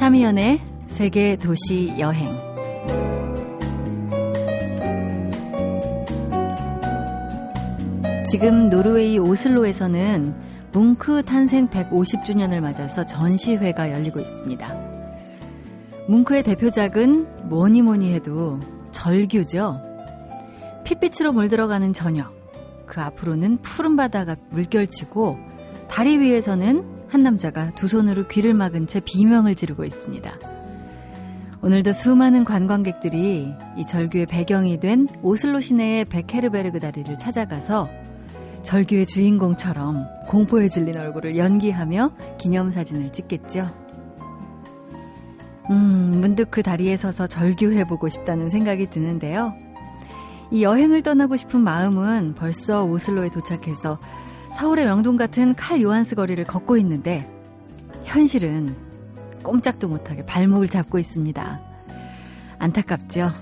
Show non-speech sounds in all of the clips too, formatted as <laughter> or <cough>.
차미연의 세계 도시 여행. 지금 노르웨이 오슬로에서는 뭉크 탄생 150주년을 맞아서 전시회가 열리고 있습니다. 뭉크의 대표작은 뭐니 뭐니 해도 절규죠. 핏빛으로 물들어가는 저녁. 그 앞으로는 푸른 바다가 물결치고 다리 위에서는 한 남자가 두 손으로 귀를 막은 채 비명을 지르고 있습니다. 오늘도 수많은 관광객들이 이 절규의 배경이 된 오슬로 시내의 베케르베르그 다리를 찾아가서 절규의 주인공처럼 공포에 질린 얼굴을 연기하며 기념사진을 찍겠죠. 음, 문득 그 다리에 서서 절규해보고 싶다는 생각이 드는데요. 이 여행을 떠나고 싶은 마음은 벌써 오슬로에 도착해서 서울의 명동 같은 칼 요한스 거리를 걷고 있는데 현실은 꼼짝도 못하게 발목을 잡고 있습니다. 안타깝죠?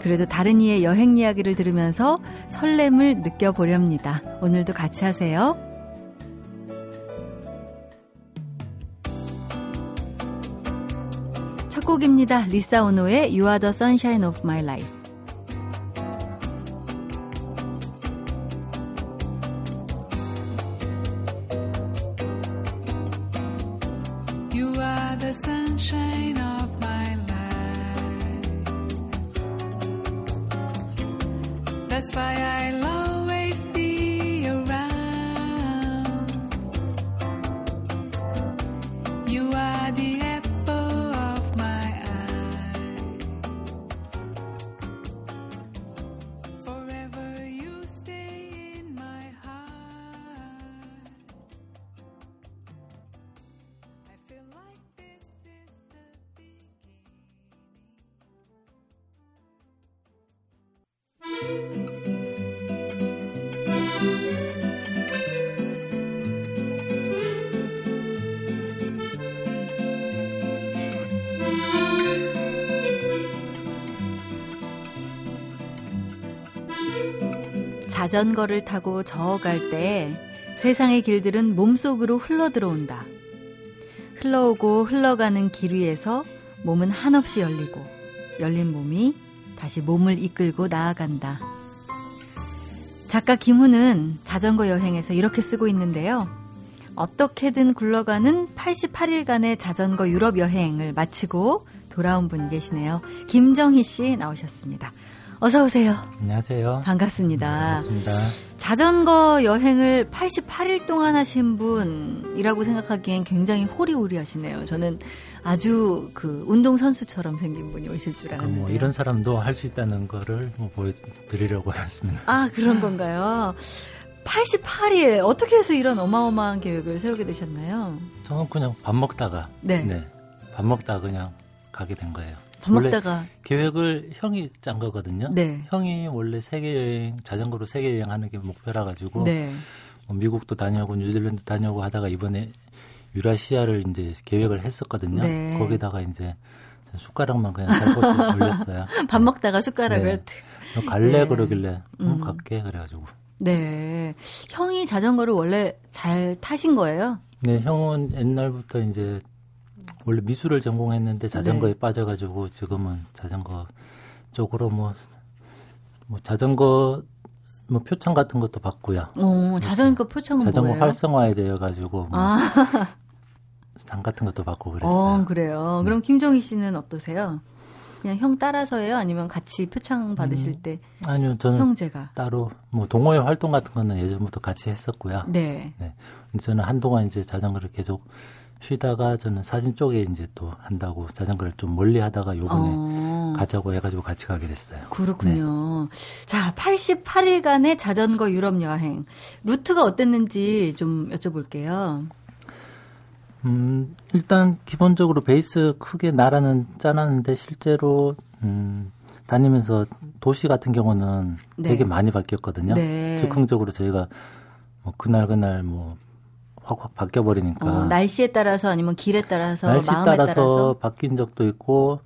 그래도 다른 이의 여행 이야기를 들으면서 설렘을 느껴보렵니다. 오늘도 같이 하세요. 첫 곡입니다. 리사 오노의 You are the sunshine of my life. 자전거를 타고 저어갈 때 세상의 길들은 몸속으로 흘러 들어온다. 흘러오고 흘러가는 길 위에서 몸은 한없이 열리고 열린 몸이 다시 몸을 이끌고 나아간다. 작가 김훈은 자전거 여행에서 이렇게 쓰고 있는데요. 어떻게든 굴러가는 88일간의 자전거 유럽 여행을 마치고 돌아온 분이 계시네요. 김정희 씨 나오셨습니다. 어서 오세요. 안녕하세요. 반갑습니다. 반갑습니다. 자전거 여행을 88일 동안 하신 분이라고 생각하기엔 굉장히 호리호리하시네요. 저는 아주 그 운동 선수처럼 생긴 분이 오실 줄 알았는데. 뭐 이런 사람도 할 수 있다는 거를 뭐 보여드리려고 <laughs> 했습니다. 아 그런 건가요? 88일 어떻게 해서 이런 어마어마한 계획을 세우게 되셨나요? 저는 그냥 밥 먹다가 네, 네 밥 먹다가 그냥 가게 된 거예요. 밥 먹다가 계획을 형이 짠 거거든요. 네. 형이 원래 세계 여행 자전거로 세계 여행하는 게 목표라 가지고 네. 뭐 미국도 다녀오고 뉴질랜드 다녀오고 하다가 이번에 유라시아를 이제 계획을 했었거든요. 네. 거기다가 이제 숟가락만 그냥 살포시 <laughs> 올렸어요. <laughs> 밥 먹다가 숟가락을 네. 갈래 네. 그러길래 음, 음. 갈게 그래가지고. 네. 형이 자전거를 원래 잘 타신 거예요? 네, 형은 옛날부터 이제 원래 미술을 전공했는데 자전거에 네. 빠져가지고 지금은 자전거 쪽으로 뭐, 뭐 자전거 뭐 표창 같은 것도 받고요. 오, 자전거 표창은 자전거 뭐예요? 활성화에 되어 가지고 뭐 아. 상 같은 것도 받고 그랬어요. 어, 그래요. 네. 그럼 김정희 씨는 어떠세요? 그냥 형 따라서예요? 아니면 같이 표창 받으실 음, 때? 아니요, 저는 형제가 따로 뭐 동호회 활동 같은 거는 예전부터 같이 했었고요. 네. 네. 저는 한동안 이제 자전거를 계속 쉬다가 저는 사진 쪽에 이제 또 한다고 자전거를 좀 멀리 하다가 요번에 어. 가자고 해가지고 같이 가게 됐어요. 그렇군요. 네. 자, 88일간의 자전거 유럽 여행. 루트가 어땠는지 좀 여쭤볼게요. 음, 일단 기본적으로 베이스 크게 나라는 짜놨는데 실제로, 음, 다니면서 도시 같은 경우는 네. 되게 많이 바뀌었거든요. 네. 즉흥적으로 저희가 뭐 그날 그날 뭐 확확 바뀌어 버리니까 어, 날씨에 따라서 아니면 길에 따라서 날씨 마음에 따라서, 따라서 바뀐 적도 있고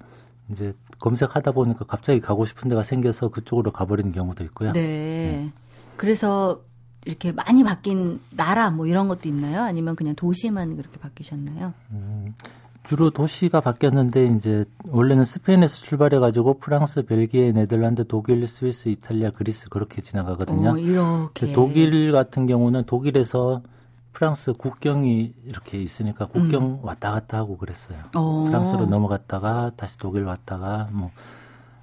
이제 검색하다 보니까 갑자기 가고 싶은 데가 생겨서 그쪽으로 가버리는 경우도 있고요. 네. 네. 그래서 이렇게 많이 바뀐 나라 뭐 이런 것도 있나요? 아니면 그냥 도시만 그렇게 바뀌셨나요? 음, 주로 도시가 바뀌었는데 이제 원래는 스페인에서 출발해 가지고 프랑스, 벨기에, 네덜란드, 독일, 스위스, 이탈리아, 그리스 그렇게 지나가거든요. 어, 이렇게. 독일 같은 경우는 독일에서 프랑스 국경이 이렇게 있으니까 국경 음. 왔다 갔다 하고 그랬어요. 어. 프랑스로 넘어갔다가 다시 독일 왔다가 뭐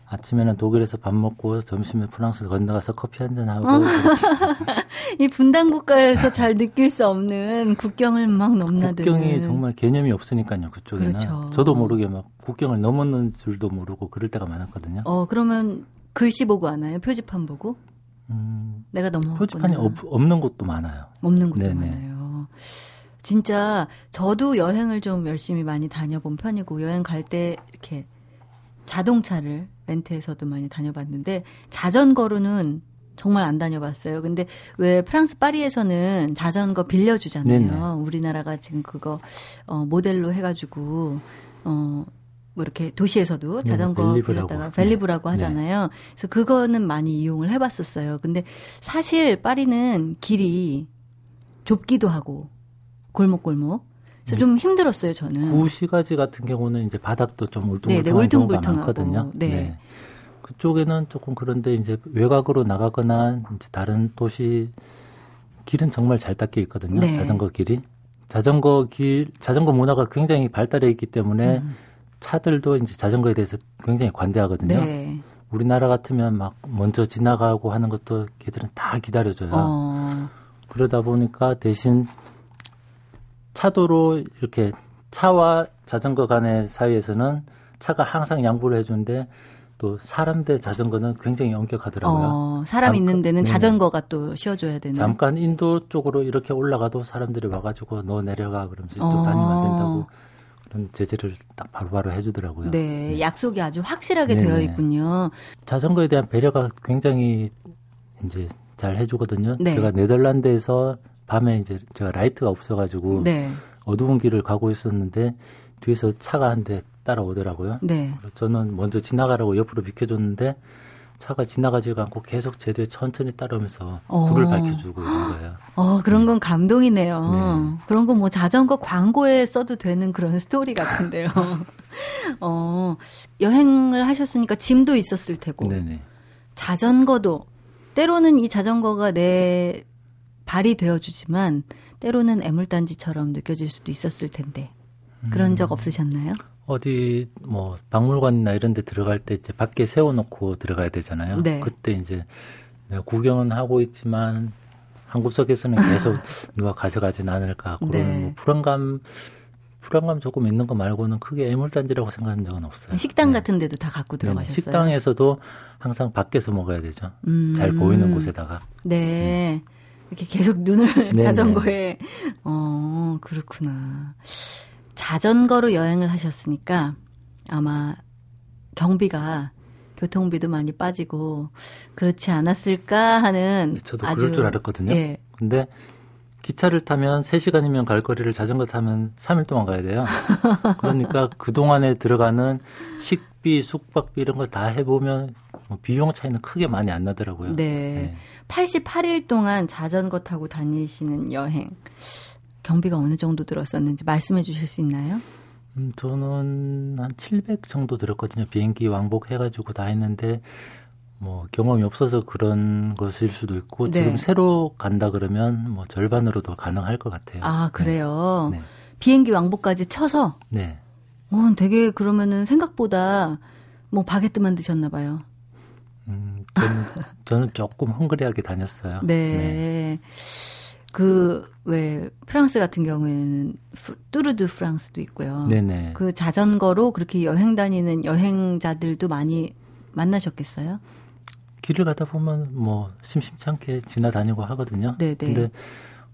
아침에는 독일에서 밥 먹고 점심에 프랑스 건너가서 커피 한 잔 하고 어. <laughs> 이 분단 국가에서 잘 느낄 수 없는 국경을 막 넘나드는 국경이 정말 개념이 없으니까요 그쪽에는 그렇죠. 저도 모르게 막 국경을 넘었는 줄도 모르고 그럴 때가 많았거든요. 어 그러면 글씨 보고 하나요? 표지판 보고? 음, 내가 넘어 표지판이 없, 없는 곳도 많아요. 없는 곳도 네네. 많아요. 진짜 저도 여행을 좀 열심히 많이 다녀본 편이고 여행 갈 때 이렇게 자동차를 렌트해서도 많이 다녀봤는데 자전거로는 정말 안 다녀봤어요. 근데 왜 프랑스 파리에서는 자전거 빌려주잖아요. 네네. 우리나라가 지금 그거 어 모델로 해가지고 어. 뭐 이렇게 도시에서도 자전거 빌렸다가 벨리브라고 네. 하잖아요. 그래서 그거는 많이 이용을 해봤었어요. 근데 사실 파리는 길이 좁기도 하고 골목골목 그래서 좀 힘들었어요, 저는. 구시가지 같은 경우는 이제 바닥도 좀 울퉁불퉁한 네, 네, 경우가 많거든요. 네. 네. 그쪽에는 조금 그런데 이제 외곽으로 나가거나 이제 다른 도시 길은 정말 잘 닦여 있거든요. 네. 자전거 길이. 자전거 길, 자전거 문화가 굉장히 발달해 있기 때문에 음. 차들도 이제 자전거에 대해서 굉장히 관대하거든요. 네. 우리나라 같으면 막 먼저 지나가고 하는 것도 걔들은 다 기다려줘요. 어. 그러다 보니까 대신 차도로 이렇게 차와 자전거 간의 사이에서는 차가 항상 양보를 해주는데 또 사람 대 자전거는 굉장히 엄격하더라고요. 어, 사람 잠깐, 있는 데는 네. 자전거가 네. 또 쉬어줘야 되는. 잠깐 인도 쪽으로 이렇게 올라가도 사람들이 와가지고 너 내려가 그러면서 어. 또 다니면 안 된다고 그런 제재를 딱 바로바로 해주더라고요. 네, 네. 약속이 아주 확실하게 네네. 되어 있군요. 자전거에 대한 배려가 굉장히 이제 잘 해주거든요. 네. 제가 네덜란드에서 밤에 이제 제가 라이트가 없어가지고 네. 어두운 길을 가고 있었는데 뒤에서 차가 한 대 따라오더라고요. 네. 저는 먼저 지나가라고 옆으로 비켜줬는데 차가 지나가지가 않고 계속 제 뒤에 천천히 따라오면서 어. 불을 밝혀주고 있는 거예요. 어, 그런 네. 건 감동이네요. 네. 그런 건 뭐 자전거 광고에 써도 되는 그런 스토리 같은데요. <laughs> 어, 여행을 하셨으니까 짐도 있었을 테고. 네네. 자전거도 때로는 이 자전거가 내 발이 되어주지만 때로는 애물단지처럼 느껴질 수도 있었을 텐데 그런 음. 적 없으셨나요? 어디 뭐 박물관이나 이런 데 들어갈 때 이제 밖에 세워놓고 들어가야 되잖아요. 네. 그때 이제 내가 구경은 하고 있지만 한 구석에서는 계속 <laughs> 누가 가져가진 않을까 그런 네. 뭐 불안감 불안감 조금 있는 거 말고는 크게 애물단지라고 생각한 적은 없어요. 식당 네. 같은 데도 다 갖고 네, 들어가셨어요? 식당에서도 항상 밖에서 먹어야 되죠. 음. 잘 보이는 곳에다가. 네. 음. 이렇게 계속 눈을. <laughs> 자전거에 어 그렇구나. 자전거로 여행을 하셨으니까 아마 경비가 교통비도 많이 빠지고 그렇지 않았을까 하는 저도 아주, 그럴 줄 알았거든요. 예. 근데 기차를 타면 3시간이면 갈 거리를 자전거 타면 3일 동안 가야 돼요. 그러니까 그동안에 들어가는 식비, 숙박비 이런 걸 다 해보면 뭐 비용 차이는 크게 많이 안 나더라고요. 네. 네. 88일 동안 자전거 타고 다니시는 여행. 경비가 어느 정도 들었었는지 말씀해 주실 수 있나요? 음, 저는 한 700 정도 들었거든요. 비행기 왕복 해가지고 다 했는데, 뭐, 경험이 없어서 그런 것일 수도 있고, 네. 지금 새로 간다 그러면 뭐 절반으로도 가능할 것 같아요. 아, 그래요? 네. 네. 비행기 왕복까지 쳐서? 네. 어, 되게 그러면은 생각보다 뭐 바게트만 드셨나 봐요. 음, 저는, <laughs> 저는 조금 헝그리하게 다녔어요. 네. 네. 그, 왜, 프랑스 같은 경우에는 뚜르드 프랑스도 있고요. 네네. 그 자전거로 그렇게 여행 다니는 여행자들도 많이 만나셨겠어요? 길을 가다 보면 뭐 심심치 않게 지나다니고 하거든요. 네네. 근데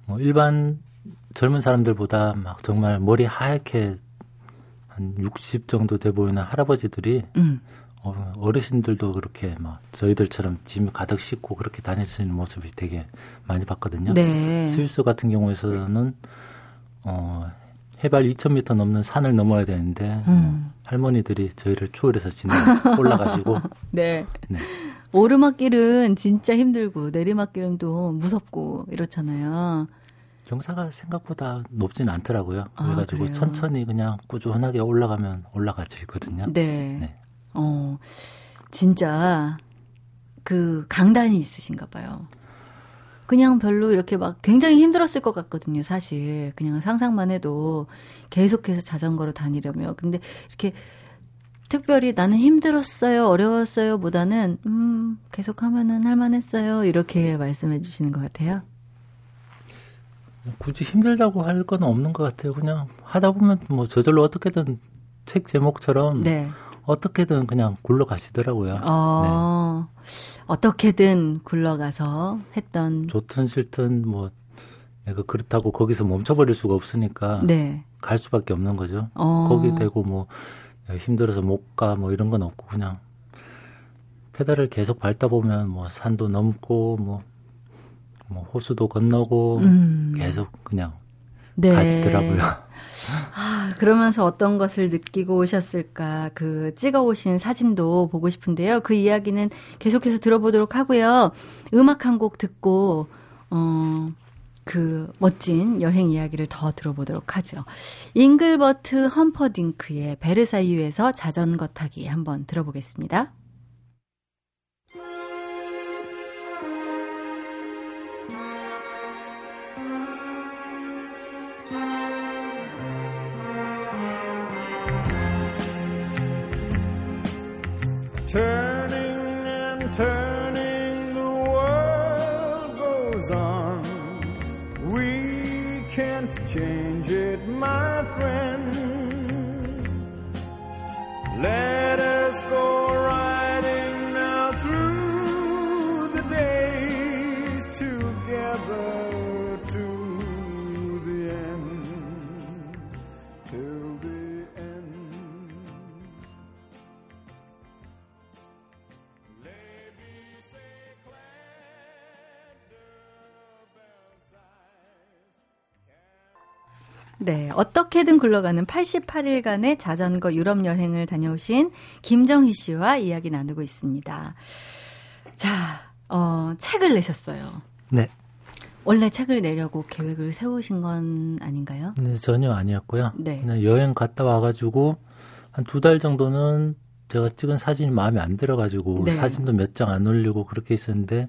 뭐 일반 젊은 사람들보다 막 정말 머리 하얗게 한 60 정도 돼 보이는 할아버지들이 음. 어, 어르신들도 그렇게 막 저희들처럼 짐 가득 싣고 그렇게 다니시는 모습이 되게 많이 봤거든요. 네. 스위스 같은 경우에서는 어, 해발 2,000m 넘는 산을 넘어야 되는데 음. 할머니들이 저희를 추월해서 지나 <laughs> 올라가시고 네. 네. 오르막길은 진짜 힘들고 내리막길은 또 무섭고 이렇잖아요. 경사가 생각보다 높지는 않더라고요. 아, 그래가지고 아, 천천히 그냥 꾸준하게 올라가면 올라가져 있거든요. 네. 네. 어, 진짜 그 강단이 있으신가 봐요. 그냥 별로 이렇게 막 굉장히 힘들었을 것 같거든요, 사실. 그냥 상상만 해도 계속해서 자전거로 다니려면. 근데 이렇게 특별히 나는 힘들었어요, 어려웠어요 보다는, 음, 계속 하면은 할만했어요. 이렇게 말씀해 주시는 것 같아요. 굳이 힘들다고 할 건 없는 것 같아요. 그냥 하다 보면 뭐 저절로 어떻게든 책 제목처럼 네. 어떻게든 그냥 굴러가시더라고요. 어, 네. 어떻게든 굴러가서 했던. 좋든 싫든 뭐 내가 그렇다고 거기서 멈춰버릴 수가 없으니까 네. 갈 수밖에 없는 거죠. 어. 거기 되고 뭐 힘들어서 못 가 뭐 이런 건 없고 그냥 페달을 계속 밟다 보면 뭐 산도 넘고 뭐, 뭐 호수도 건너고 음. 계속 그냥 네. 가지더라고요. 아, 그러면서 어떤 것을 느끼고 오셨을까, 그, 찍어 오신 사진도 보고 싶은데요. 그 이야기는 계속해서 들어보도록 하고요. 음악 한 곡 듣고, 어, 그 멋진 여행 이야기를 더 들어보도록 하죠. 잉글버트 험퍼딩크의 베르사유에서 자전거 타기 한번 들어보겠습니다. 네, 어떻게든 굴러가는 88일간의 자전거 유럽 여행을 다녀오신 김정희 씨와 이야기 나누고 있습니다. 자, 어, 책을 내셨어요. 네. 원래 책을 내려고 계획을 세우신 건 아닌가요? 네, 전혀 아니었고요. 네. 그냥 여행 갔다 와가지고 한 두 달 정도는 제가 찍은 사진이 마음에 안 들어가지고 네. 사진도 몇 장 안 올리고 그렇게 있었는데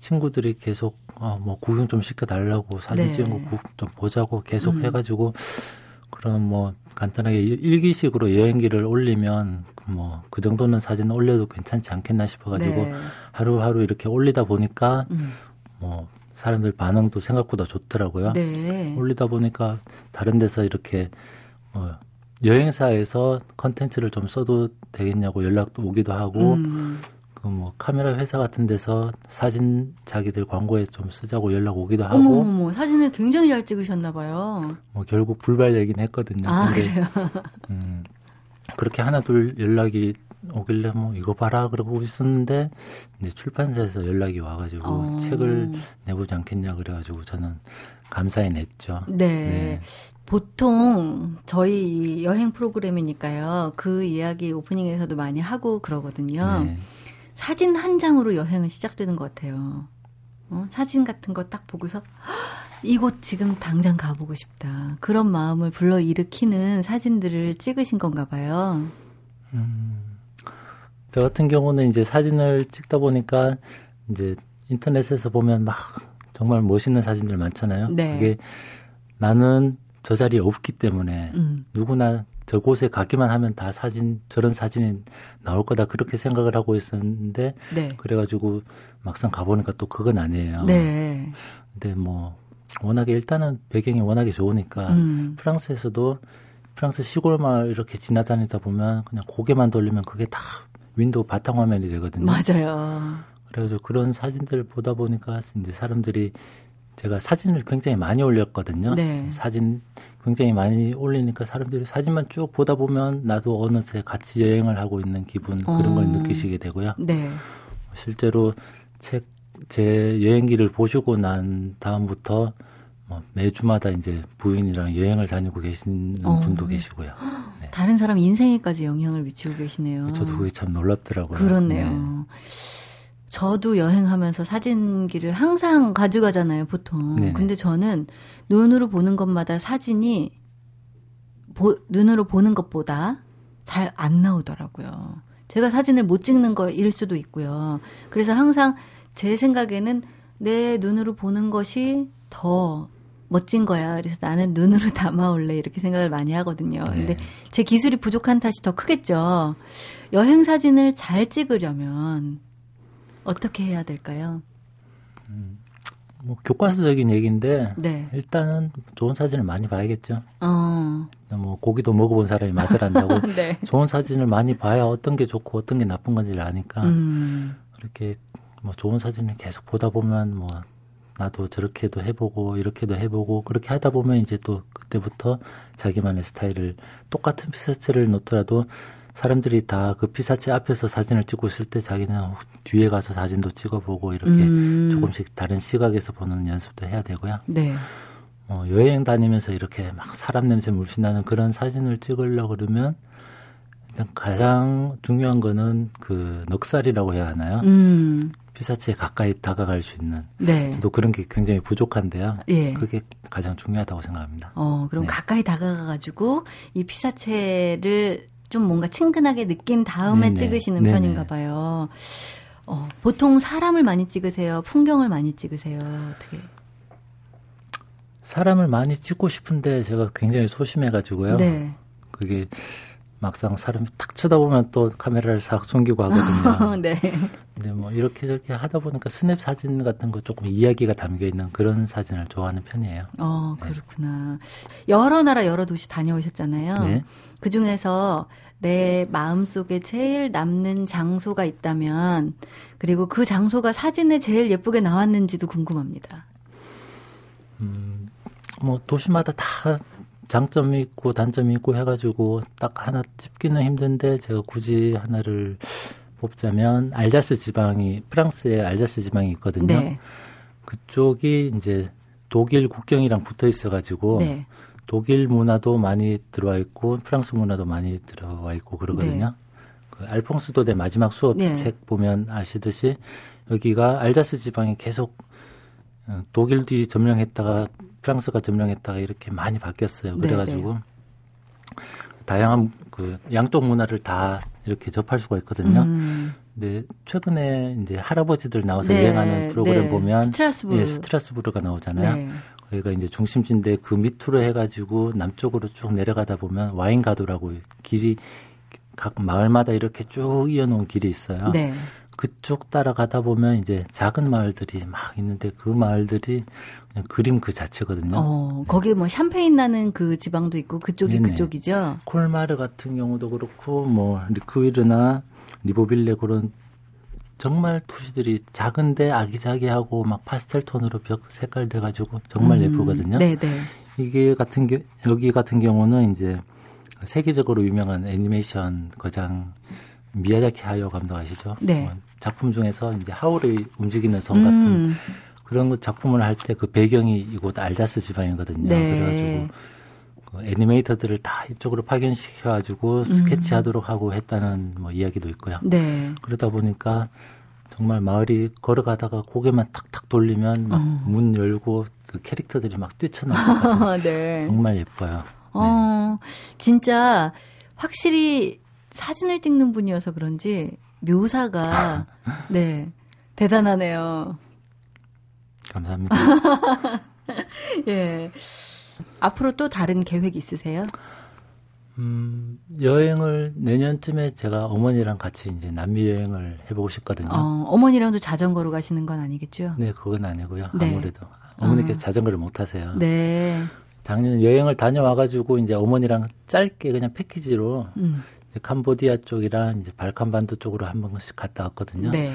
친구들이 계속 아, 뭐 구경 좀 시켜달라고 사진 네. 찍은 거 좀 보자고 계속 음. 해가지고 그럼 뭐 간단하게 일기식으로 여행기를 올리면 뭐 그 정도는 사진 올려도 괜찮지 않겠나 싶어가지고 네. 하루하루 이렇게 올리다 보니까 음. 뭐 사람들 반응도 생각보다 좋더라고요. 네. 올리다 보니까 다른 데서 이렇게 뭐 여행사에서 컨텐츠를 좀 써도 되겠냐고 연락도 오기도 하고 음. 그 뭐 카메라 회사 같은 데서 사진 자기들 광고에 좀 쓰자고 연락 오기도 하고. 어머, 어머, 사진을 굉장히 잘 찍으셨나 봐요. 뭐 결국 불발되긴 했거든요. 아, 근데, 그래요? 음, 그렇게 하나 둘 연락이 오길래 뭐 이거 봐라 그러고 있었는데 이제 출판사에서 연락이 와가지고 어. 책을 내보지 않겠냐 그래가지고 저는 감사히 냈죠. 네. 네. 보통 저희 여행 프로그램이니까요. 그 이야기 오프닝에서도 많이 하고 그러거든요. 네. 사진 한 장으로 여행은 시작되는 것 같아요. 어? 사진 같은 거 딱 보고서 이곳 지금 당장 가보고 싶다. 그런 마음을 불러 일으키는 사진들을 찍으신 건가 봐요. 음, 저 같은 경우는 이제 사진을 찍다 보니까 이제 인터넷에서 보면 막 정말 멋있는 사진들 많잖아요. 네. 그게 나는 저 자리에 없기 때문에 음. 누구나 저곳에 가기만 하면 다 사진 저런 사진이 나올 거다 그렇게 생각을 하고 있었는데 네. 그래가지고 막상 가보니까 또 그건 아니에요. 네. 근데 뭐 워낙에 일단은 배경이 워낙에 좋으니까 음. 프랑스에서도 프랑스 시골 마을 이렇게 지나다니다 보면 그냥 고개만 돌리면 그게 다 윈도우 바탕화면이 되거든요. 맞아요. 그래가지고 그런 사진들 보다 보니까 이제 사람들이 제가 사진을 굉장히 많이 올렸거든요. 네. 사진 굉장히 많이 올리니까 사람들이 사진만 쭉 보다 보면 나도 어느새 같이 여행을 하고 있는 기분 그런 어. 걸 느끼시게 되고요. 네. 실제로 책 제 여행기를 보시고 난 다음부터 뭐 매주마다 이제 부인이랑 여행을 다니고 계시는 어. 분도 계시고요. 네. 다른 사람 인생에까지 영향을 미치고 계시네요. 저도 그게 참 놀랍더라고요. 그렇네요. 네. 저도 여행하면서 사진기를 항상 가져가잖아요, 보통. 네네. 근데 저는 눈으로 보는 것마다 사진이 보, 눈으로 보는 것보다 잘 안 나오더라고요. 제가 사진을 못 찍는 거일 수도 있고요. 그래서 항상 제 생각에는 내 눈으로 보는 것이 더 멋진 거야. 그래서 나는 눈으로 <laughs> 담아올래. 이렇게 생각을 많이 하거든요. 네. 근데 제 기술이 부족한 탓이 더 크겠죠. 여행 사진을 잘 찍으려면 어떻게 해야 될까요? 음, 뭐 교과서적인 얘기인데 네. 일단은 좋은 사진을 많이 봐야겠죠. 어. 뭐 고기도 먹어본 사람이 맛을 안다고 <laughs> 네. 좋은 사진을 많이 봐야 어떤 게 좋고 어떤 게 나쁜 건지를 아니까 음. 그렇게 뭐 좋은 사진을 계속 보다 보면 뭐 나도 저렇게도 해보고 이렇게도 해보고 그렇게 하다 보면 이제 또 그때부터 자기만의 스타일을 똑같은 피사체를 놓더라도 사람들이 다 그 피사체 앞에서 사진을 찍고 있을 때 자기는 뒤에 가서 사진도 찍어보고 이렇게 음. 조금씩 다른 시각에서 보는 연습도 해야 되고요. 네. 어, 여행 다니면서 이렇게 막 사람 냄새 물씬 나는 그런 사진을 찍으려 고 그러면 일단 가장 중요한 거는 그 넉살이라고 해야 하나요? 음. 피사체에 가까이 다가갈 수 있는. 네. 저도 그런 게 굉장히 부족한데요. 예. 그게 가장 중요하다고 생각합니다. 어, 그럼 네. 가까이 다가가 가지고 이 피사체를 좀 뭔가 친근하게 느낀 다음에 네네. 찍으시는 네네. 편인가 봐요. 어, 보통 사람을 많이 찍으세요? 풍경을 많이 찍으세요? 어떻게? 사람을 많이 찍고 싶은데 제가 굉장히 소심해가지고요. 네. 그게 막상 사람이 탁 쳐다보면 또 카메라를 싹 숨기고 하거든요. <laughs> 네. 근데 뭐 이렇게 저렇게 하다 보니까 스냅 사진 같은 거 조금 이야기가 담겨 있는 그런 사진을 좋아하는 편이에요. 어, 네. 그렇구나. 여러 나라 여러 도시 다녀오셨잖아요. 네. 그 중에서 내 마음속에 제일 남는 장소가 있다면 그리고 그 장소가 사진에 제일 예쁘게 나왔는지도 궁금합니다. 음, 뭐 도시마다 다 장점이 있고 단점이 있고 해가지고 딱 하나 찝기는 힘든데 제가 굳이 하나를 뽑자면 알자스 지방이 프랑스에 알자스 지방이 있거든요. 네. 그쪽이 이제 독일 국경이랑 붙어 있어가지고 네. 독일 문화도 많이 들어와 있고 프랑스 문화도 많이 들어와 있고 그러거든요. 네. 그 알퐁스 도 대 마지막 수업 네. 책 보면 아시듯이 여기가 알자스 지방이 계속 어, 독일도 점령했다가 프랑스가 점령했다가 이렇게 많이 바뀌었어요. 네, 그래가지고 네. 다양한 그 양쪽 문화를 다 이렇게 접할 수가 있거든요. 음. 근데 최근에 이제 할아버지들 나와서 네, 여행하는 프로그램 네. 보면 스트라스부르. 예, 스트라스부르가 나오잖아요. 네. 거기가 이제 중심지인데 그 밑으로 해가지고 남쪽으로 쭉 내려가다 보면 와인 가도라고 길이 각 마을마다 이렇게 쭉 이어놓은 길이 있어요. 네. 그쪽 따라가다 보면 이제 작은 마을들이 막 있는데 그 마을들이 그냥 그림 그 자체거든요. 어, 네. 거기 뭐 샴페인 나는 그 지방도 있고 그쪽이 네네. 그쪽이죠. 콜마르 같은 경우도 그렇고 뭐 리크위르나 리보빌레 그런 정말 도시들이 작은데 아기자기하고 막 파스텔 톤으로 벽 색깔 돼가지고 정말 음, 예쁘거든요. 네네. 이게 같은 게 여기 같은 경우는 이제 세계적으로 유명한 애니메이션 거장 미야자키 하요 감독 아시죠? 네. 어, 작품 중에서 이제 하울의 움직이는 성 같은 음. 그런 작품을 할 때 그 배경이 이곳 알자스 지방이거든요. 네. 그래가지고 그 애니메이터들을 다 이쪽으로 파견시켜가지고 음. 스케치하도록 하고 했다는 뭐 이야기도 있고요. 네. 그러다 보니까 정말 마을이 걸어가다가 고개만 탁탁 돌리면 어. 문 열고 그 캐릭터들이 막 뛰쳐나오고 <laughs> 네. 정말 예뻐요. 어, 네. 진짜 확실히 사진을 찍는 분이어서 그런지 묘사가 네 대단하네요. 감사합니다. <laughs> 예. 앞으로 또 다른 계획 있으세요? 음, 여행을 내년쯤에 제가 어머니랑 같이 이제 남미 여행을 해보고 싶거든요. 어, 어머니랑도 자전거로 가시는 건 아니겠죠? 네, 그건 아니고요. 네. 아무래도 어머니께서 어. 자전거를 못 타세요. 네. 작년 여행을 다녀와가지고 이제 어머니랑 짧게 그냥 패키지로 음. 캄보디아 쪽이랑 이제 발칸반도 쪽으로 한 번씩 갔다 왔거든요. 네.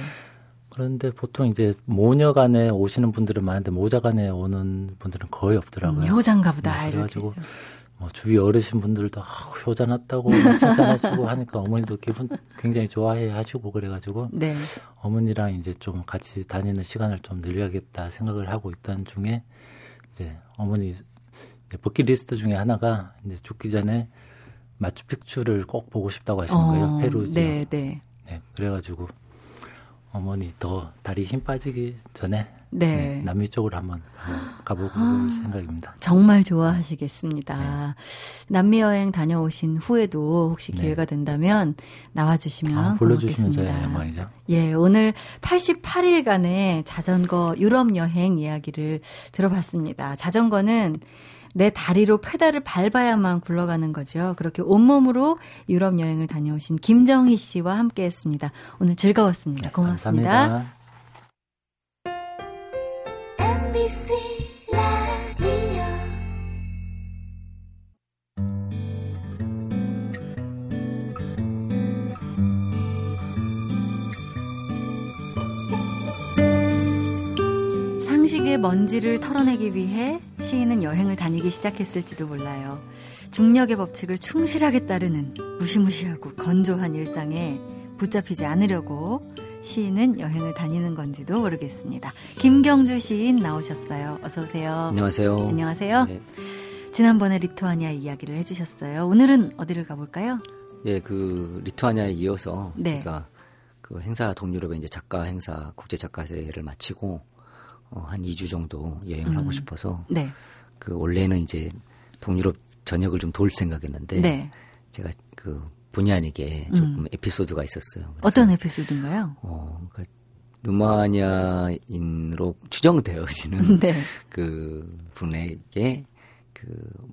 그런데 보통 이제 모녀간에 오시는 분들은 많은데 모자간에 오는 분들은 거의 없더라고요. 음, 효장가 보다. 네, 그래가지고 뭐 주위 어르신 분들도 아, 효자 났다고 칭찬하시고 하니까 어머니도 기분 굉장히 좋아해 하시고 그래가지고 네. 어머니랑 이제 좀 같이 다니는 시간을 좀 늘려야겠다 생각을 하고 있던 중에 이제 어머니 이제 버킷리스트 중에 하나가 이제 죽기 전에 마추픽추를 꼭 보고 싶다고 하시는 어, 거예요. 페루 지역. 네, 네. 네, 그래가지고 어머니 더 다리 힘 빠지기 전에 네. 네, 남미 쪽으로 한번 가보고 아, 생각입니다. 정말 좋아하시겠습니다. 네. 남미 여행 다녀오신 후에도 혹시 네. 기회가 된다면 나와주시면 아, 불러주시면 저희 영광이죠. 예, 오늘 88일간의 자전거 유럽 여행 이야기를 들어봤습니다. 자전거는 내 다리로 페달을 밟아야만 굴러가는 거죠. 그렇게 온몸으로 유럽 여행을 다녀오신 김정희 씨와 함께 했습니다. 오늘 즐거웠습니다. 고맙습니다. 감사합니다. 식의 먼지를 털어내기 위해 시인은 여행을 다니기 시작했을지도 몰라요. 중력의 법칙을 충실하게 따르는 무시무시하고 건조한 일상에 붙잡히지 않으려고 시인은 여행을 다니는 건지도 모르겠습니다. 김경주 시인 나오셨어요. 어서 오세요. 안녕하세요. 안녕하세요. 네. 지난번에 리투아니아 이야기를 해주셨어요. 오늘은 어디를 가볼까요? 예, 그 리투아니아에 이어서 네. 제가 그 행사 동유럽의 이제 작가 행사 국제 작가제를 마치고 어, 한 2주 정도 여행을 음. 하고 싶어서 네. 그 원래는 이제 동유럽 전역을 좀 돌 생각했는데 네. 제가 그 본의 아니게 조금 음. 에피소드가 있었어요. 어떤 에피소드인가요? 어, 그 누마니아인으로 추정되어지는 <laughs> 네. 그 분에게 그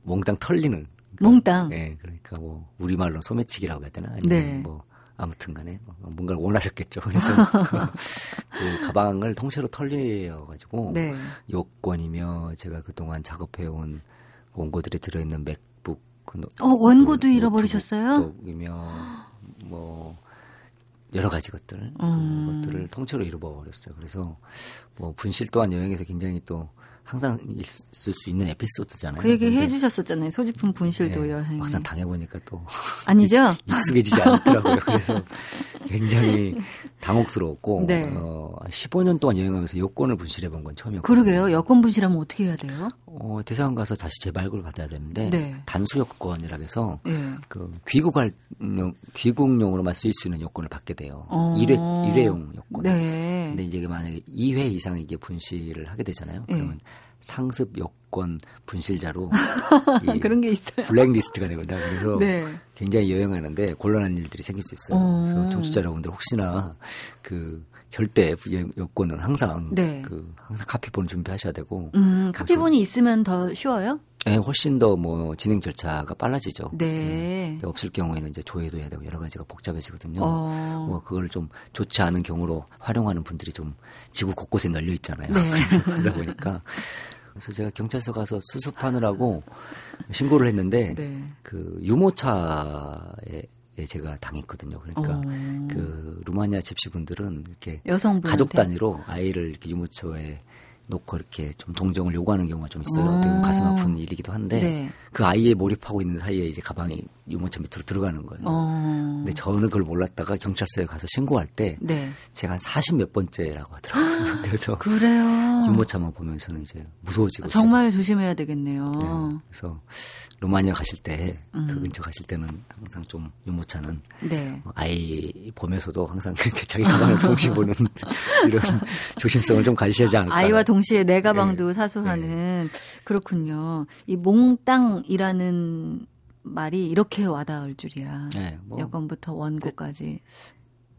몽땅 털리는 그, 몽땅. 네, 그러니까 뭐 우리말로 소매치기라고 해야 되나? 아니면 네. 뭐 아무튼 간에 뭐 뭔가를 원하셨겠죠. <laughs> 그래서 그 가방을 통째로 털려가지고 네. 요건이며 제가 그동안 작업해온 원고들이 들어있는 맥 그, 어, 원고도 그, 잃어버리셨어요? 이며 뭐 여러 가지 것들 음. 것들을 통째로 잃어버렸어요. 그래서 뭐 분실 또한 여행에서 굉장히 또 항상 있을 수 있는 에피소드잖아요. 그 얘기 해주셨었잖아요. 소지품 분실도 네, 여행. 막상 당해보니까 또 아니죠? 익숙해지지 않더라고요. 그래서 굉장히 당혹스러웠고 네. 어, 15년 동안 여행하면서 여권을 분실해 본 건 처음이었고. 그러게요. 여권 분실하면 어떻게 해야 돼요? 어, 대사관 가서 다시 재발급을 받아야 되는데 네. 단수 여권이라 해서 네. 그 귀국할 귀국용으로만 쓰일 수 있는 여권을 받게 돼요. 어. 일회 일회용 여권. 네. 근데 이제 만약에 2회 이상 이게 분실을 하게 되잖아요. 네. 그러면 상습 여권 분실자로 <laughs> 그런 게 있어요. 블랙리스트가 되거든요. 그래서 네. 굉장히 여행하는데 곤란한 일들이 생길 수 있어요. 어. 그래서 청취자 여러분들 혹시나 그 절대 여권은 항상 네. 그 항상 카피본 준비하셔야 되고. 음, 카피본이 있으면 더 쉬워요? 네, 훨씬 더 뭐 진행 절차가 빨라지죠. 네. 네. 없을 경우에는 이제 조회도 해야 되고 여러 가지가 복잡해지거든요. 어. 뭐 그걸 좀 좋지 않은 경우로 활용하는 분들이 좀 지구 곳곳에 널려 있잖아요. 네. <laughs> 그래서 그러다 보니까 그래서 제가 경찰서 가서 수습하느라고 신고를 했는데 네. 그 유모차에 제가 당했거든요. 그러니까 어. 그 루마니아 집시분들은 이렇게 여성분한테? 가족 단위로 아이를 이렇게 유모차에 놓고 이렇게 좀 동정을 요구하는 경우가 좀 있어요. 어. 가슴 아픈 일이기도 한데 네. 그 아이에 몰입하고 있는 사이에 이제 가방이 유모차 밑으로 들어가는 거예요. 어. 근데 저는 그걸 몰랐다가 경찰서에 가서 신고할 때 네. 제가 한 40 몇 번째라고 하더라고요. 그래서 그래요. 유모차만 보면서는 이제 무서워지고 정말 시작했어요. 조심해야 되겠네요. 네. 그래서 로마니아 가실 때그 음. 그 근처 가실 때는 항상 좀 유모차는 네. 어, 아이 보면서도 항상 이렇게 자기 가방을 <laughs> 동시에 보는 <laughs> 이런 조심성을 좀 가지셔야지 않을까. 아이와 동시에 내 가방도 네. 사수하는 네. 그렇군요. 이 몽땅이라는 말이 이렇게 와닿을 줄이야. 네, 뭐, 여건부터 원고까지.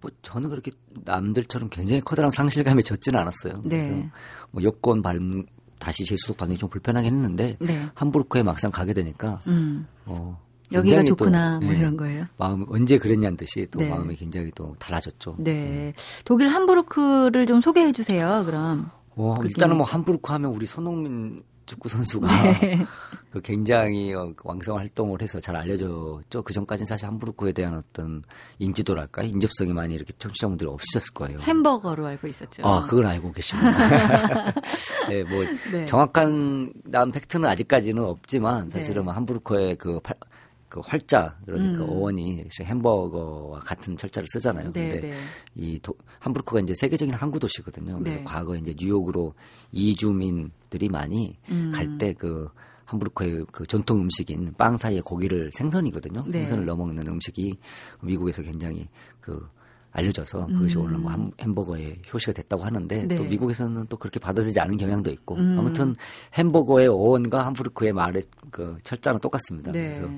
뭐 저는 그렇게 남들처럼 굉장히 커다란 상실감에 젖지는 않았어요. 네. 뭐 여권 발 다시 재수속 받는 게 좀 불편하긴 했는데 네. 함부르크에 막상 가게 되니까 음. 어, 여기가 좋구나 또, 뭐 네, 이런 거예요. 마음 언제 그랬냐는 듯이 또 네. 마음이 굉장히 또 달라졌죠. 네. 독일 함부르크를 좀 소개해 주세요. 그럼. 어, 일단은 뭐 함부르크 하면 우리 손흥민 축구 선수가 <laughs> 네. 그 굉장히 어, 그 왕성 활동을 해서 잘 알려졌죠. 그 전까지는 사실 함부르크에 대한 어떤 인지도랄까 인접성이 많이 이렇게 청취자분들이 없으셨을 거예요. 햄버거로 알고 있었죠. 아, 그걸 알고 계시구나. <laughs> 네, 뭐 네. 정확한 남 팩트는 아직까지는 없지만 사실은 네. 뭐 함부르크의 그 팔, 그 활자 그러니까 음. 어원이 햄버거와 같은 철자를 쓰잖아요. 네, 근데 네. 이 도, 함부르크가 이제 세계적인 항구 도시거든요. 네. 과거에 이제 뉴욕으로 이주민들이 많이 음. 갈때 그 함부르크의 그 전통 음식인 빵 사이에 고기를 생선이거든요. 네. 생선을 넣어 먹는 음식이 미국에서 굉장히 그 알려져서 그것이 음. 오늘 뭐 햄버거의 효시가 됐다고 하는데 네. 또 미국에서는 또 그렇게 받아들이지 않은 경향도 있고 음. 아무튼 햄버거의 어원과 함부르크의 말의 그 철자는 똑같습니다. 네. 그래서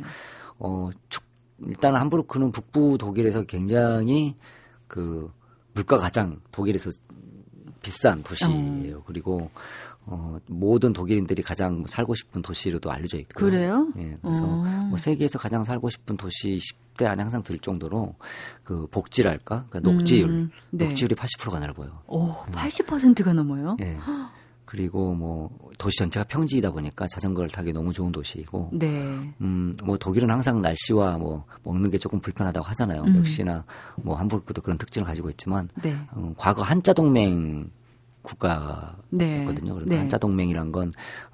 어 축, 일단 함부르크는 북부 독일에서 굉장히 그 물가 가장 독일에서 비싼 도시예요. 어. 그리고 어, 모든 독일인들이 가장 뭐 살고 싶은 도시로도 알려져 있고. 그래요? 예, 그래서 어. 뭐 세계에서 가장 살고 싶은 도시 10대 안에 항상 들 정도로 그 복지랄까? 그러니까 녹지율. 음, 네. 녹지율이 80%가 넓어요. 오, 80%가 넘어요? 예. 그리고 뭐 도시 전체가 평지이다 보니까 자전거를 타기 너무 좋은 도시이고, 네. 음, 뭐 독일은 항상 날씨와 뭐 먹는 게 조금 불편하다고 하잖아요. 음. 역시나 뭐 함부르크도 그런 특징을 가지고 있지만, 네. 음, 과거 한자 동맹 국가였거든요. 네. 그러니까 네. 한자 동맹이란 건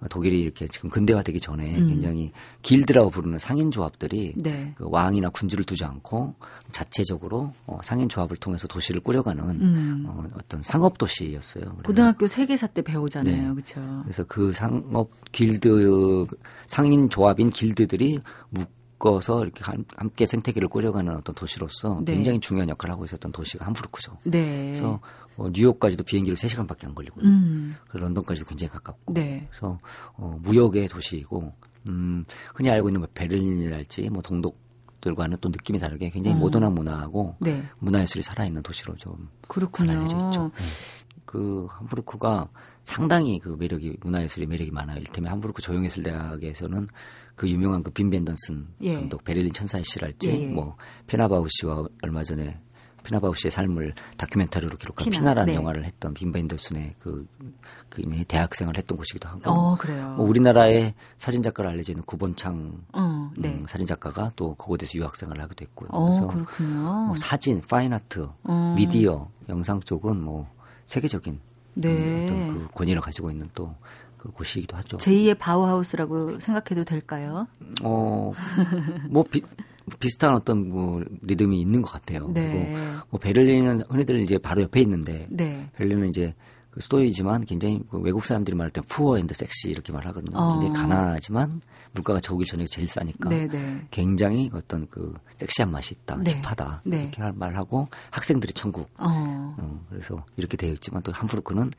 독일이 이렇게 지금 근대화되기 전에 음. 굉장히 길드라고 부르는 상인 조합들이 네. 그 왕이나 군주를 두지 않고 자체적으로 어, 상인 조합을 통해서 도시를 꾸려가는 음. 어, 어떤 상업 도시였어요. 고등학교 세계사 때 배우잖아요, 네. 그렇죠? 그래서 그 상업 길드 상인 조합인 길드들이 묶어서 이렇게 함께 생태계를 꾸려가는 어떤 도시로서 네. 굉장히 중요한 역할을 하고 있었던 도시가 함부르크죠. 네. 그래서 어, 뉴욕까지도 비행기로 3시간밖에 안 걸리고요. 음. 런던까지도 굉장히 가깝고. 네. 그래서 어, 무역의 도시이고 음, 흔히 알고 있는 뭐 베를린이랄지 뭐 동독 들과는 또 느낌이 다르게 굉장히 음. 모던한 문화하고 네. 문화예술이 살아있는 도시로 좀 그렇군요. 알려져 있죠. 네. 그 함부르크가 상당히 그 매력이 문화예술의 매력이 많아요. 일테면 함부르크 조형예술 대학에서는 그 유명한 그 빔 벤더스 예. 감독 베를린 천사의 시랄지 예, 예. 뭐 피나 바우쉬와 얼마 전에 피나 바우쉬의 삶을 다큐멘터리로 기록한 피나, 피나라는 네. 영화를 했던 빔 벤더스의 그, 그 이미 대학생을 했던 곳이기도 하고. 어, 그래요. 뭐 우리나라의 사진 작가로 알려져 있는 구본창 어, 네. 음, 사진 작가가 또 그곳에서 유학생을 하기도 했고요. 어, 그래서 그렇군요. 뭐 사진, fine art, 어. 미디어, 영상 쪽은 뭐 세계적인 네. 음, 어떤 그 권위를 가지고 있는 또 그 곳이기도 하죠. 제2의 바우하우스라고 생각해도 될까요? 어, 뭐 비, 비슷한 어떤 뭐 리듬이 있는 것 같아요. 네. 그리고 뭐 베를린은 흔히들 이제 바로 옆에 있는데 네. 베를린은 이제 그 수도이지만 굉장히 그 외국 사람들이 말할 때 poor and sexy 이렇게 말하거든요. 어. 굉장히 가난하지만 물가가 저기 전에 제일 싸니까 네네. 네. 굉장히 어떤 그 섹시한 맛이 있다, 네. 힙하다 네. 이렇게 말하고 학생들이 천국. 어. 어, 그래서 이렇게 되어 있지만 또 함부르크는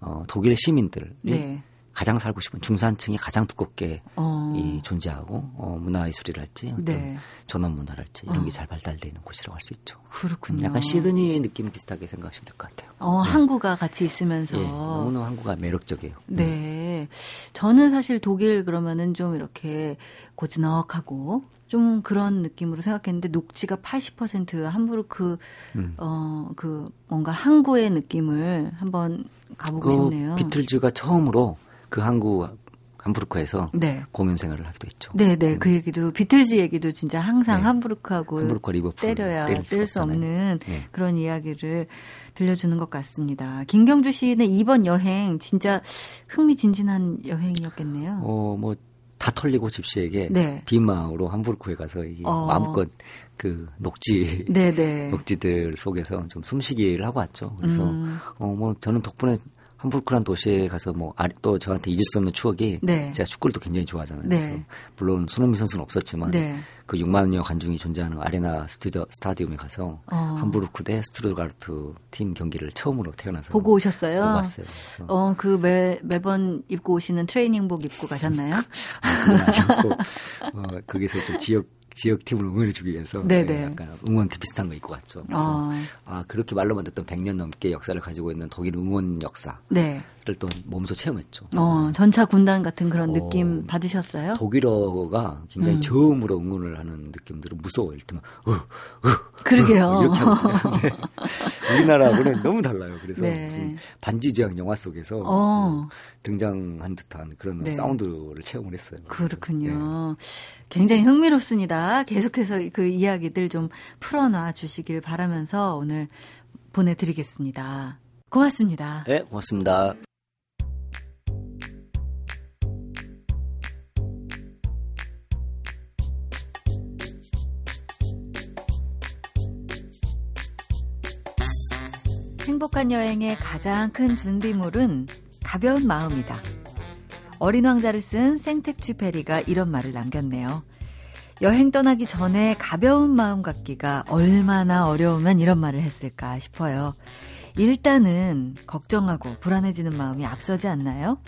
어, 독일 시민들이 네. 가장 살고 싶은 중산층이 가장 두껍게 어. 이 존재하고 어, 문화예술이랄지 어떤 네. 전원 문화랄지 이런 어. 게잘 발달되어 있는 곳이라고 할 수 있죠. 그렇군요. 약간 시드니 느낌 비슷하게 생각하시면 될 것 같아요. 어, 네. 항구가 같이 있으면서 예, 너무나 항구가 매력적이에요. 네. 네. 저는 사실 독일 그러면은 좀 이렇게 고즈넉하고 좀 그런 느낌으로 생각했는데 녹지가 80% 함부르크 음. 어그 뭔가 항구의 느낌을 한번 가보고 그 싶네요. 비틀즈가 처음으로 그 항구 함부르크에서 네. 공연 생활을 하기도 했죠. 네, 네. 음. 그 얘기도 비틀즈 얘기도 진짜 항상 네. 함부르크하고 함부르크 리버풀 때려야 뗄 수 없는 네. 그런 이야기를 들려주는 것 같습니다. 김경주 씨는 이번 여행 진짜 흥미진진한 여행이었겠네요. 어, 뭐 다 털리고 집시에게 네. 비마로 함부르크에 가서 어. 마음껏 그 녹지 네네. 네. <laughs> 녹지들 속에서 좀 숨쉬기를 하고 왔죠. 그래서 음. 어뭐 저는 덕분에 함부르크란 도시에 가서 뭐 또 저한테 잊을 수 없는 추억이 네. 제가 축구를 또 굉장히 좋아하잖아요. 네. 그래서 물론 손흥민 선수는 없었지만 네. 그 6만여 관중이 존재하는 아레나 스튜디오 스타디움에 가서 어. 함부르크 대 슈투트가르트 팀 경기를 처음으로 태어나서 보고 오셨어요. 보고 왔어요. 어, 그 매, 매번 입고 오시는 트레이닝복 입고 가셨나요? <laughs> 아, 그건 아니었고 어, 거기서 좀 지역 지역 팀을 응원해주기 위해서 네네. 네, 약간 응원 비슷한 거 입고 갔죠. 그래서 아. 아 그렇게 말로만 듣던 100년 넘게 역사를 가지고 있는 독일 응원 역사. 네. 또 몸소 체험했죠. 어, 전차 군단 같은 그런 어, 느낌 받으셨어요? 독일어가 굉장히 음. 저음으로 응원을 하는 느낌들은 무서워요. 일테면 어, 어, 그러게요. 이렇게 하거든요. <laughs> 네. 우리나라하고는 너무 달라요. 그래서 네. 반지 제왕 영화 속에서 어. 등장한 듯한 그런 네. 사운드를 체험을 했어요. 그렇군요. 네. 굉장히 흥미롭습니다. 계속해서 그 이야기들 좀 풀어놔 주시길 바라면서 오늘 보내드리겠습니다. 고맙습니다. 네, 고맙습니다. 행복한 여행의 가장 큰 준비물은 가벼운 마음이다. 어린 왕자를 쓴 생텍쥐 페리가 이런 말을 남겼네요. 여행 떠나기 전에 가벼운 마음 갖기가 얼마나 어려우면 이런 말을 했을까 싶어요. 일단은 걱정하고 불안해지는 마음이 앞서지 않나요?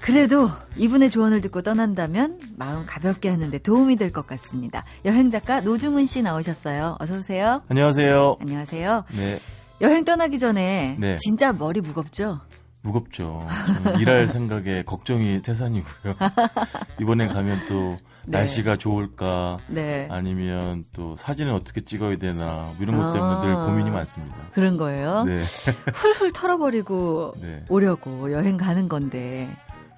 그래도 이분의 조언을 듣고 떠난다면 마음 가볍게 하는데 도움이 될 것 같습니다. 여행 작가 노중훈 씨 나오셨어요. 어서 오세요. 안녕하세요. 안녕하세요. 네. 여행 떠나기 전에 네. 진짜 머리 무겁죠? 무겁죠. 일할 <laughs> 생각에 걱정이 태산이고요. <laughs> 이번에 가면 또 네. 날씨가 좋을까 네. 아니면 또 사진을 어떻게 찍어야 되나 뭐 이런 것 때문에 아, 늘 고민이 많습니다. 그런 거예요? 네. <laughs> 훌훌 털어버리고 네. 오려고 여행 가는 건데.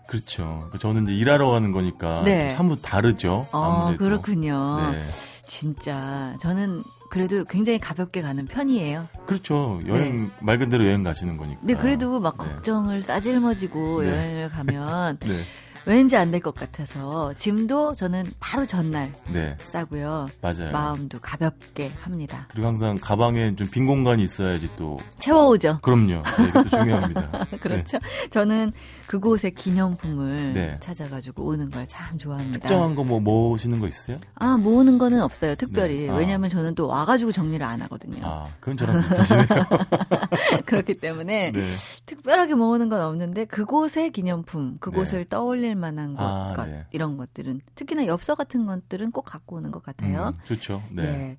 그렇죠. 그러니까 저는 이제 일하러 가는 거니까 네. 사뭇 다르죠. 아, 아무래도. 그렇군요. 네. 진짜 저는 그래도 굉장히 가볍게 가는 편이에요. 그렇죠. 여행 네. 말 그대로 여행 가시는 거니까. 네, 그래도 막 네. 걱정을 싸질머지고 네. 여행을 가면 <laughs> 네. 왠지 안 될 것 같아서 짐도 저는 바로 전날 네. 싸고요. 맞아요. 마음도 가볍게 합니다. 그리고 항상 가방에 좀 빈 공간이 있어야지 또 채워오죠. 그럼요. 네, 이것도 중요합니다. <laughs> 그렇죠. 네. 저는 그곳의 기념품을 네. 찾아가지고 오는 걸 참 좋아합니다. 특정한 거 뭐 모으시는 거 있어요? 아 모으는 거는 없어요. 특별히 네. 아. 왜냐하면 저는 또 와가지고 정리를 안 하거든요. 아 그건 저랑 비슷하시네요. <laughs> 그렇기 때문에 네. 특별하게 모으는 건 없는데 그곳의 기념품, 그곳을 네. 떠올릴 만한 것, 아, 것 네. 이런 것들은 특히나 엽서 같은 것들은 꼭 갖고 오는 것 같아요. 음, 좋죠. 네. 네.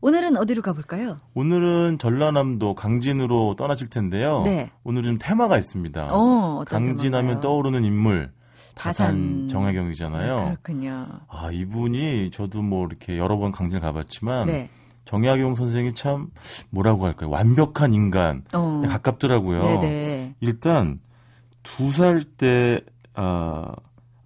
오늘은 어디로 가볼까요? 오늘은 전라남도 강진으로 떠나실 텐데요. 네. 오늘은 테마가 있습니다. 어, 강진 하면 떠오르는 인물. 다산, 정혜경이잖아요. 아, 그렇군요. 아, 이분이 저도 뭐 이렇게 여러 번 강진을 가봤지만 네. 정약용 선생이 참 뭐라고 할까요? 완벽한 인간 어. 가깝더라고요. 네네. 일단 두 살 때, 아,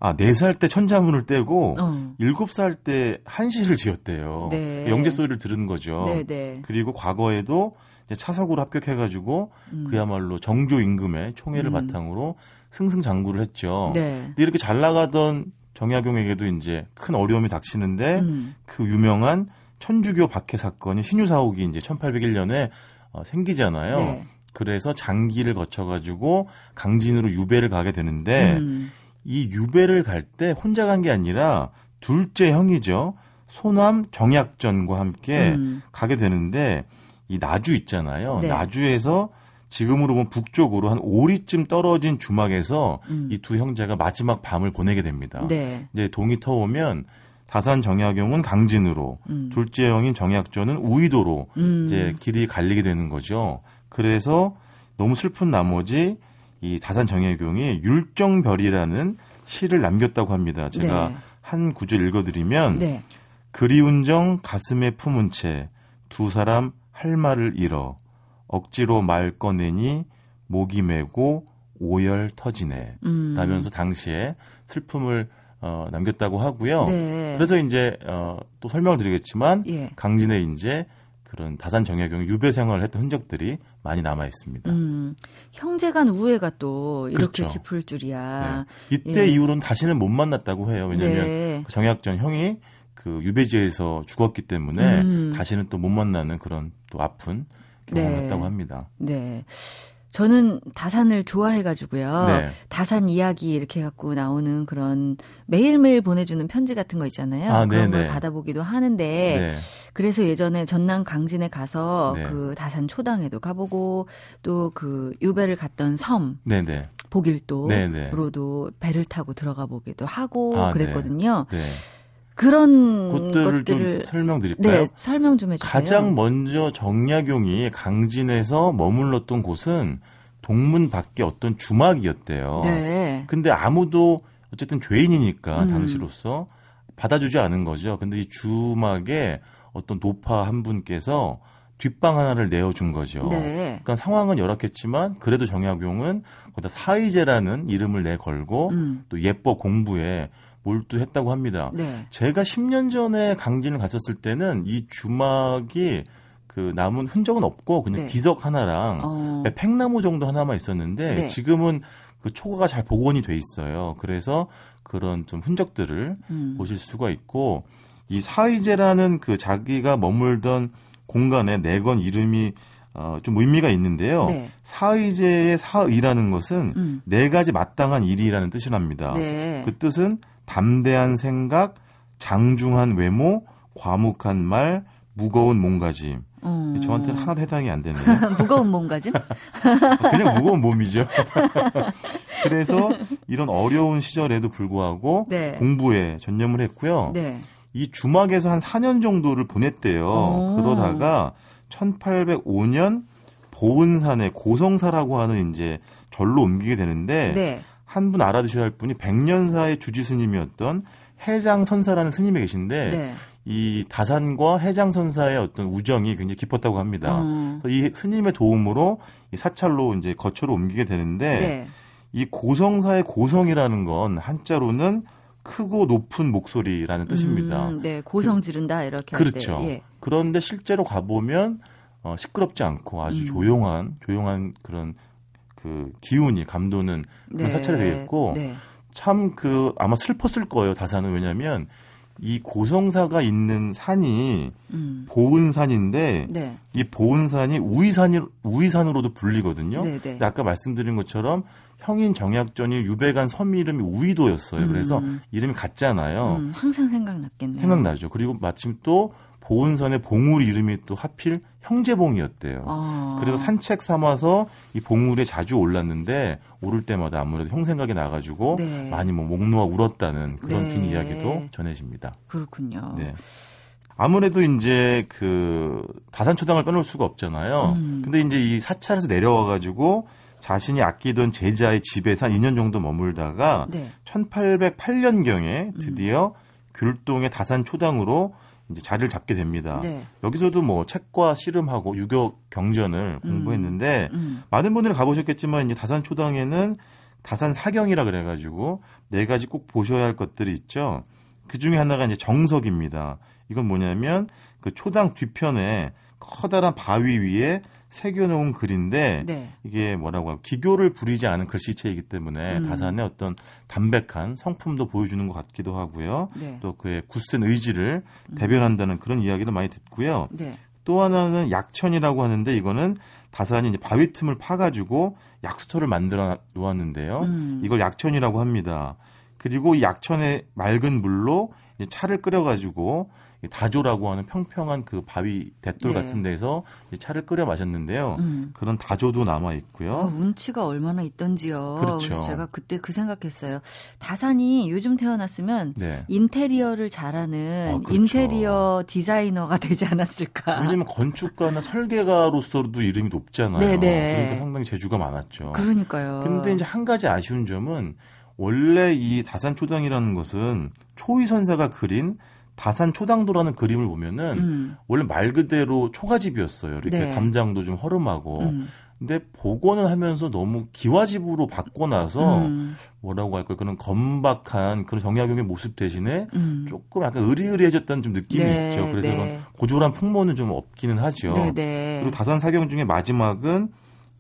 아, 네 살 때 천자문을 떼고 어. 일곱 살때 한시를 지었대요. 네. 영재 소리를 들은 거죠. 네네. 그리고 과거에도 차석으로 합격해가지고 음. 그야말로 정조 임금의 총애를 음. 바탕으로 승승장구를 했죠. 네. 근데 이렇게 잘 나가던 정약용에게도 이제 큰 어려움이 닥치는데 음. 그 유명한 천주교 박해 사건이 신유사옥이 이제 1801년에 어, 생기잖아요. 네. 그래서 장기를 거쳐가지고 강진으로 유배를 가게 되는데 음. 이 유배를 갈 때 혼자 간 게 아니라 둘째 형이죠. 소남 정약전과 함께 음. 가게 되는데 이 나주 있잖아요. 네. 나주에서 지금으로 보면 북쪽으로 한 오리쯤 떨어진 주막에서 음. 이두 형제가 마지막 밤을 보내게 됩니다. 네. 이제 동이 터오면 다산 정약용은 강진으로, 음. 둘째 형인 정약전은 우이도로 음. 이제 길이 갈리게 되는 거죠. 그래서 너무 슬픈 나머지 이 다산 정약용이 율정별이라는 시를 남겼다고 합니다. 제가 네. 한 구절 읽어드리면 네. 그리운 정 가슴에 품은 채 두 사람 할 말을 잃어 억지로 말 꺼내니 목이 메고 오열 터지네. 음. 라면서 당시에 슬픔을 어, 남겼다고 하고요. 네. 그래서 이제 어, 또 설명을 드리겠지만 예. 강진에 이제 그런 다산 정약용 유배 생활을 했던 흔적들이 많이 남아 있습니다. 음, 형제간 우애가 또 이렇게 그렇죠. 깊을 줄이야. 네. 이때 예. 이후로는 다시는 못 만났다고 해요. 왜냐하면 네. 그 정약전 형이 그 유배지에서 죽었기 때문에 음. 다시는 또 못 만나는 그런 또 아픈 경험했다고 네. 합니다. 네. 저는 다산을 좋아해가지고요. 네. 다산 이야기 이렇게 갖고 나오는 그런 매일매일 보내주는 편지 같은 거 있잖아요. 아, 그런 걸 받아보기도 하는데 네. 그래서 예전에 전남 강진에 가서 네. 그 다산 초당에도 가보고 또 그 유배를 갔던 섬 네네. 복일도로도 배를 타고 들어가 보기도 하고 아, 네. 그랬거든요. 네. 그런 곳들을 것들을 좀 설명드릴까요? 네, 설명 좀 해주세요. 가장 먼저 정약용이 강진에서 머물렀던 곳은 동문 밖에 어떤 주막이었대요. 네. 근데 아무도 어쨌든 죄인이니까 음. 당시로서 받아주지 않은 거죠. 근데 이 주막에 어떤 노파 한 분께서 뒷방 하나를 내어준 거죠. 네. 그러니까 상황은 열악했지만 그래도 정약용은 거기다 사의제라는 이름을 내걸고 음. 또 예법 공부에 몰두했다고 합니다. 네. 제가 10년 전에 강진을 갔었을 때는 이 주막이 그 남은 흔적은 없고 그냥 네. 기석 하나랑 어. 팽나무 정도 하나만 있었는데 네. 지금은 그 초가가 잘 복원이 돼 있어요. 그래서 그런 좀 흔적들을 음. 보실 수가 있고 이 사의제라는 그 자기가 머물던 공간에 내건 이름이 어, 좀 의미가 있는데요. 네. 사의제의 사의라는 것은 음. 네 가지 마땅한 일이라는 뜻이랍니다. 네. 그 뜻은 담대한 생각, 장중한 외모, 과묵한 말, 무거운 몸가짐. 어. 저한테는 하나도 해당이 안 되네요. <laughs> 무거운 몸가짐? 그냥 무거운 몸이죠. <laughs> 그래서 이런 어려운 시절에도 불구하고 네. 공부에 전념을 했고요. 네. 이 주막에서 한 4년 정도를 보냈대요. 오. 어. 그러다가 1805년 보은산의 고성사라고 하는 이제 절로 옮기게 되는데 네. 한 분 알아두셔야 할 분이 백년사의 주지 스님이었던 해장 선사라는 스님이 계신데 네. 이 다산과 해장 선사의 어떤 우정이 굉장히 깊었다고 합니다. 음. 이 스님의 도움으로 이 사찰로 이제 거처로 옮기게 되는데 네. 이 고성사의 고성이라는 건 한자로는 크고 높은 목소리라는 뜻입니다. 음, 네, 고성 지른다 이렇게 그렇죠. 예. 그런데 실제로 가보면 어, 시끄럽지 않고 아주 음. 조용한 조용한 그런 그 기운이 감도는 그런 네. 사찰이 되겠고 네. 참그 아마 슬펐을 거예요 다산은 왜냐하면 이 고성사가 있는 산이 음. 보은산인데 네. 이 보은산이 우이산이 우이산으로도 불리거든요. 네, 네. 근데 아까 말씀드린 것처럼 형인 정약전이 유배간 섬 이름이 우이도였어요. 음. 그래서 이름이 같잖아요. 음, 항상 생각났겠네요. 생각나죠. 그리고 마침 또 보은산의 봉우리 이름이 또 하필 형제봉이었대요. 아. 그래서 산책 삼아서 이 봉우리에 자주 올랐는데 오를 때마다 아무래도 형 생각이 나가지고 네. 많이 뭐 목 놓아 울었다는 그런 네. 뒷 이야기도 전해집니다. 그렇군요. 네. 아무래도 이제 그 다산초당을 빼놓을 수가 없잖아요. 음. 근데 이제 이 사찰에서 내려와가지고 자신이 아끼던 제자의 집에서 한 2년 정도 머물다가 네. 1808년경에 드디어 음. 귤동의 다산초당으로 이제 자리를 잡게 됩니다. 네. 여기서도 뭐 책과 씨름하고 유교 경전을 음. 공부했는데 음. 많은 분들이 가보셨겠지만 이제 다산 초당에는 다산 사경이라 그래가지고 네 가지 꼭 보셔야 할 것들이 있죠. 그 중에 하나가 이제 정석입니다. 이건 뭐냐면 그 초당 뒤편에 커다란 바위 위에 새겨놓은 글인데 네. 이게 뭐라고 하고 기교를 부리지 않은 글씨체이기 때문에 음. 다산의 어떤 담백한 성품도 보여주는 것 같기도 하고요. 네. 또 그의 굳센 의지를 음. 대변한다는 그런 이야기도 많이 듣고요. 네. 또 하나는 약천이라고 하는데 이거는 다산이 이제 바위 틈을 파가지고 약수터를 만들어 놓았는데요. 음. 이걸 약천이라고 합니다. 그리고 이 약천의 맑은 물로 차를 끓여가지고 다조라고 하는 평평한 그 바위 대돌 네. 같은 데서 차를 끓여 마셨는데요. 음. 그런 다조도 남아 있고요. 아, 운치가 얼마나 있던지요. 그렇죠. 제가 그때 그 생각했어요. 다산이 요즘 태어났으면 네. 인테리어를 잘하는 아, 그렇죠. 인테리어 디자이너가 <laughs> 되지 않았을까. 왜냐면 건축가나 설계가로서도 이름이 높잖아요. 네네. 네. 그러니까 상당히 재주가 많았죠. 그러니까요. 근데 이제 한 가지 아쉬운 점은 원래 이 다산 초당이라는 것은 초이 선사가 그린 다산 초당도라는 그림을 보면은 음. 원래 말 그대로 초가집이었어요. 이렇게 네. 담장도 좀 허름하고. 음. 근데 복원을 하면서 너무 기와집으로 바꿔놔서 음. 뭐라고 할까요? 그런 건박한 그런 정약용의 모습 대신에 음. 조금 약간 의리의리해졌다는 좀 느낌이 네, 있죠. 그래서 네. 고졸한 풍모는 좀 없기는 하죠. 네, 네. 그리고 다산 사경 중에 마지막은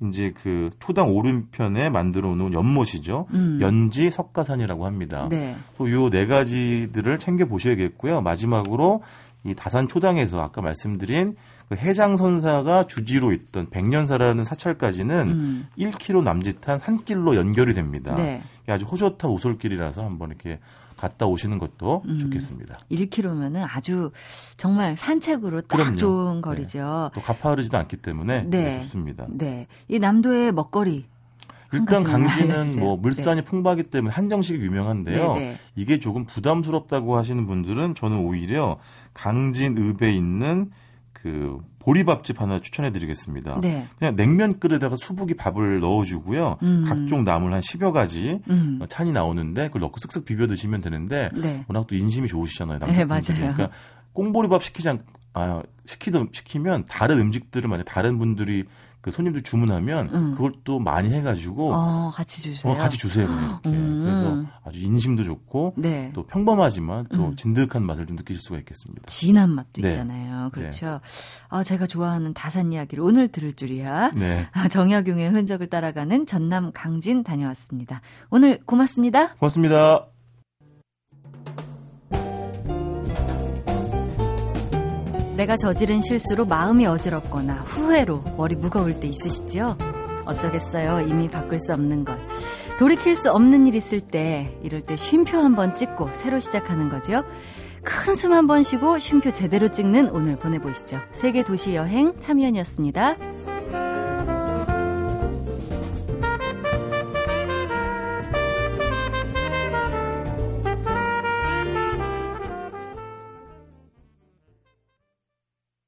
이제 그 초당 오른편에 만들어 놓은 연못이죠. 음. 연지 석가산이라고 합니다. 네. 요네 가지들을 챙겨 보셔야겠고요. 마지막으로 이 다산 초당에서 아까 말씀드린 그 해장선사가 주지로 있던 백년사라는 사찰까지는 음. 1km 남짓한 산길로 연결이 됩니다. 네. 아주 호젓한 오솔길이라서 한번 이렇게 갔다 오시는 것도 음, 좋겠습니다. 1km면은 아주 정말 산책으로 딱 그럼요. 좋은 거리죠. 네. 또 가파르지도 않기 때문에 네. 네. 좋습니다. 네. 이 남도의 먹거리 일단 강진은 뭐 물산이 네. 풍부하기 때문에 한정식이 유명한데요. 네, 네. 이게 조금 부담스럽다고 하시는 분들은 저는 오히려 강진 읍에 있는 그 보리밥집 하나 추천해 드리겠습니다. 네. 그냥 냉면 끓에다가 수북이 밥을 넣어주고요. 음. 각종 나물 한 10여 가지 음. 찬이 나오는데 그걸 넣고 쓱쓱 비벼 드시면 되는데 네. 워낙 또 인심이 좋으시잖아요. 네, 맞아요. 그러니까 꽁보리밥 시키지 않, 아, 시키든 시키면 다른 음식들을 만약 다른 분들이 그 손님들 주문하면 음. 그걸 또 많이 해가지고 어, 같이 주세요. 어, 같이 주세요 이렇게. 음. 그래서 아주 인심도 좋고 네. 또 평범하지만 또 음. 진득한 맛을 좀 느끼실 수가 있겠습니다. 진한 맛도 네. 있잖아요. 그렇죠. 네. 아 제가 좋아하는 다산 이야기를 오늘 들을 줄이야. 네. 아, 정약용의 흔적을 따라가는 전남 강진 다녀왔습니다. 오늘 고맙습니다. 고맙습니다. 내가 저지른 실수로 마음이 어지럽거나 후회로 머리 무거울 때 있으시죠? 어쩌겠어요. 이미 바꿀 수 없는 걸. 돌이킬 수 없는 일 있을 때, 이럴 때 쉼표 한번 찍고 새로 시작하는 거죠. 큰숨 한번 쉬고 쉼표 제대로 찍는 오늘 보내보시죠. 세계 도시 여행 참여연이었습니다.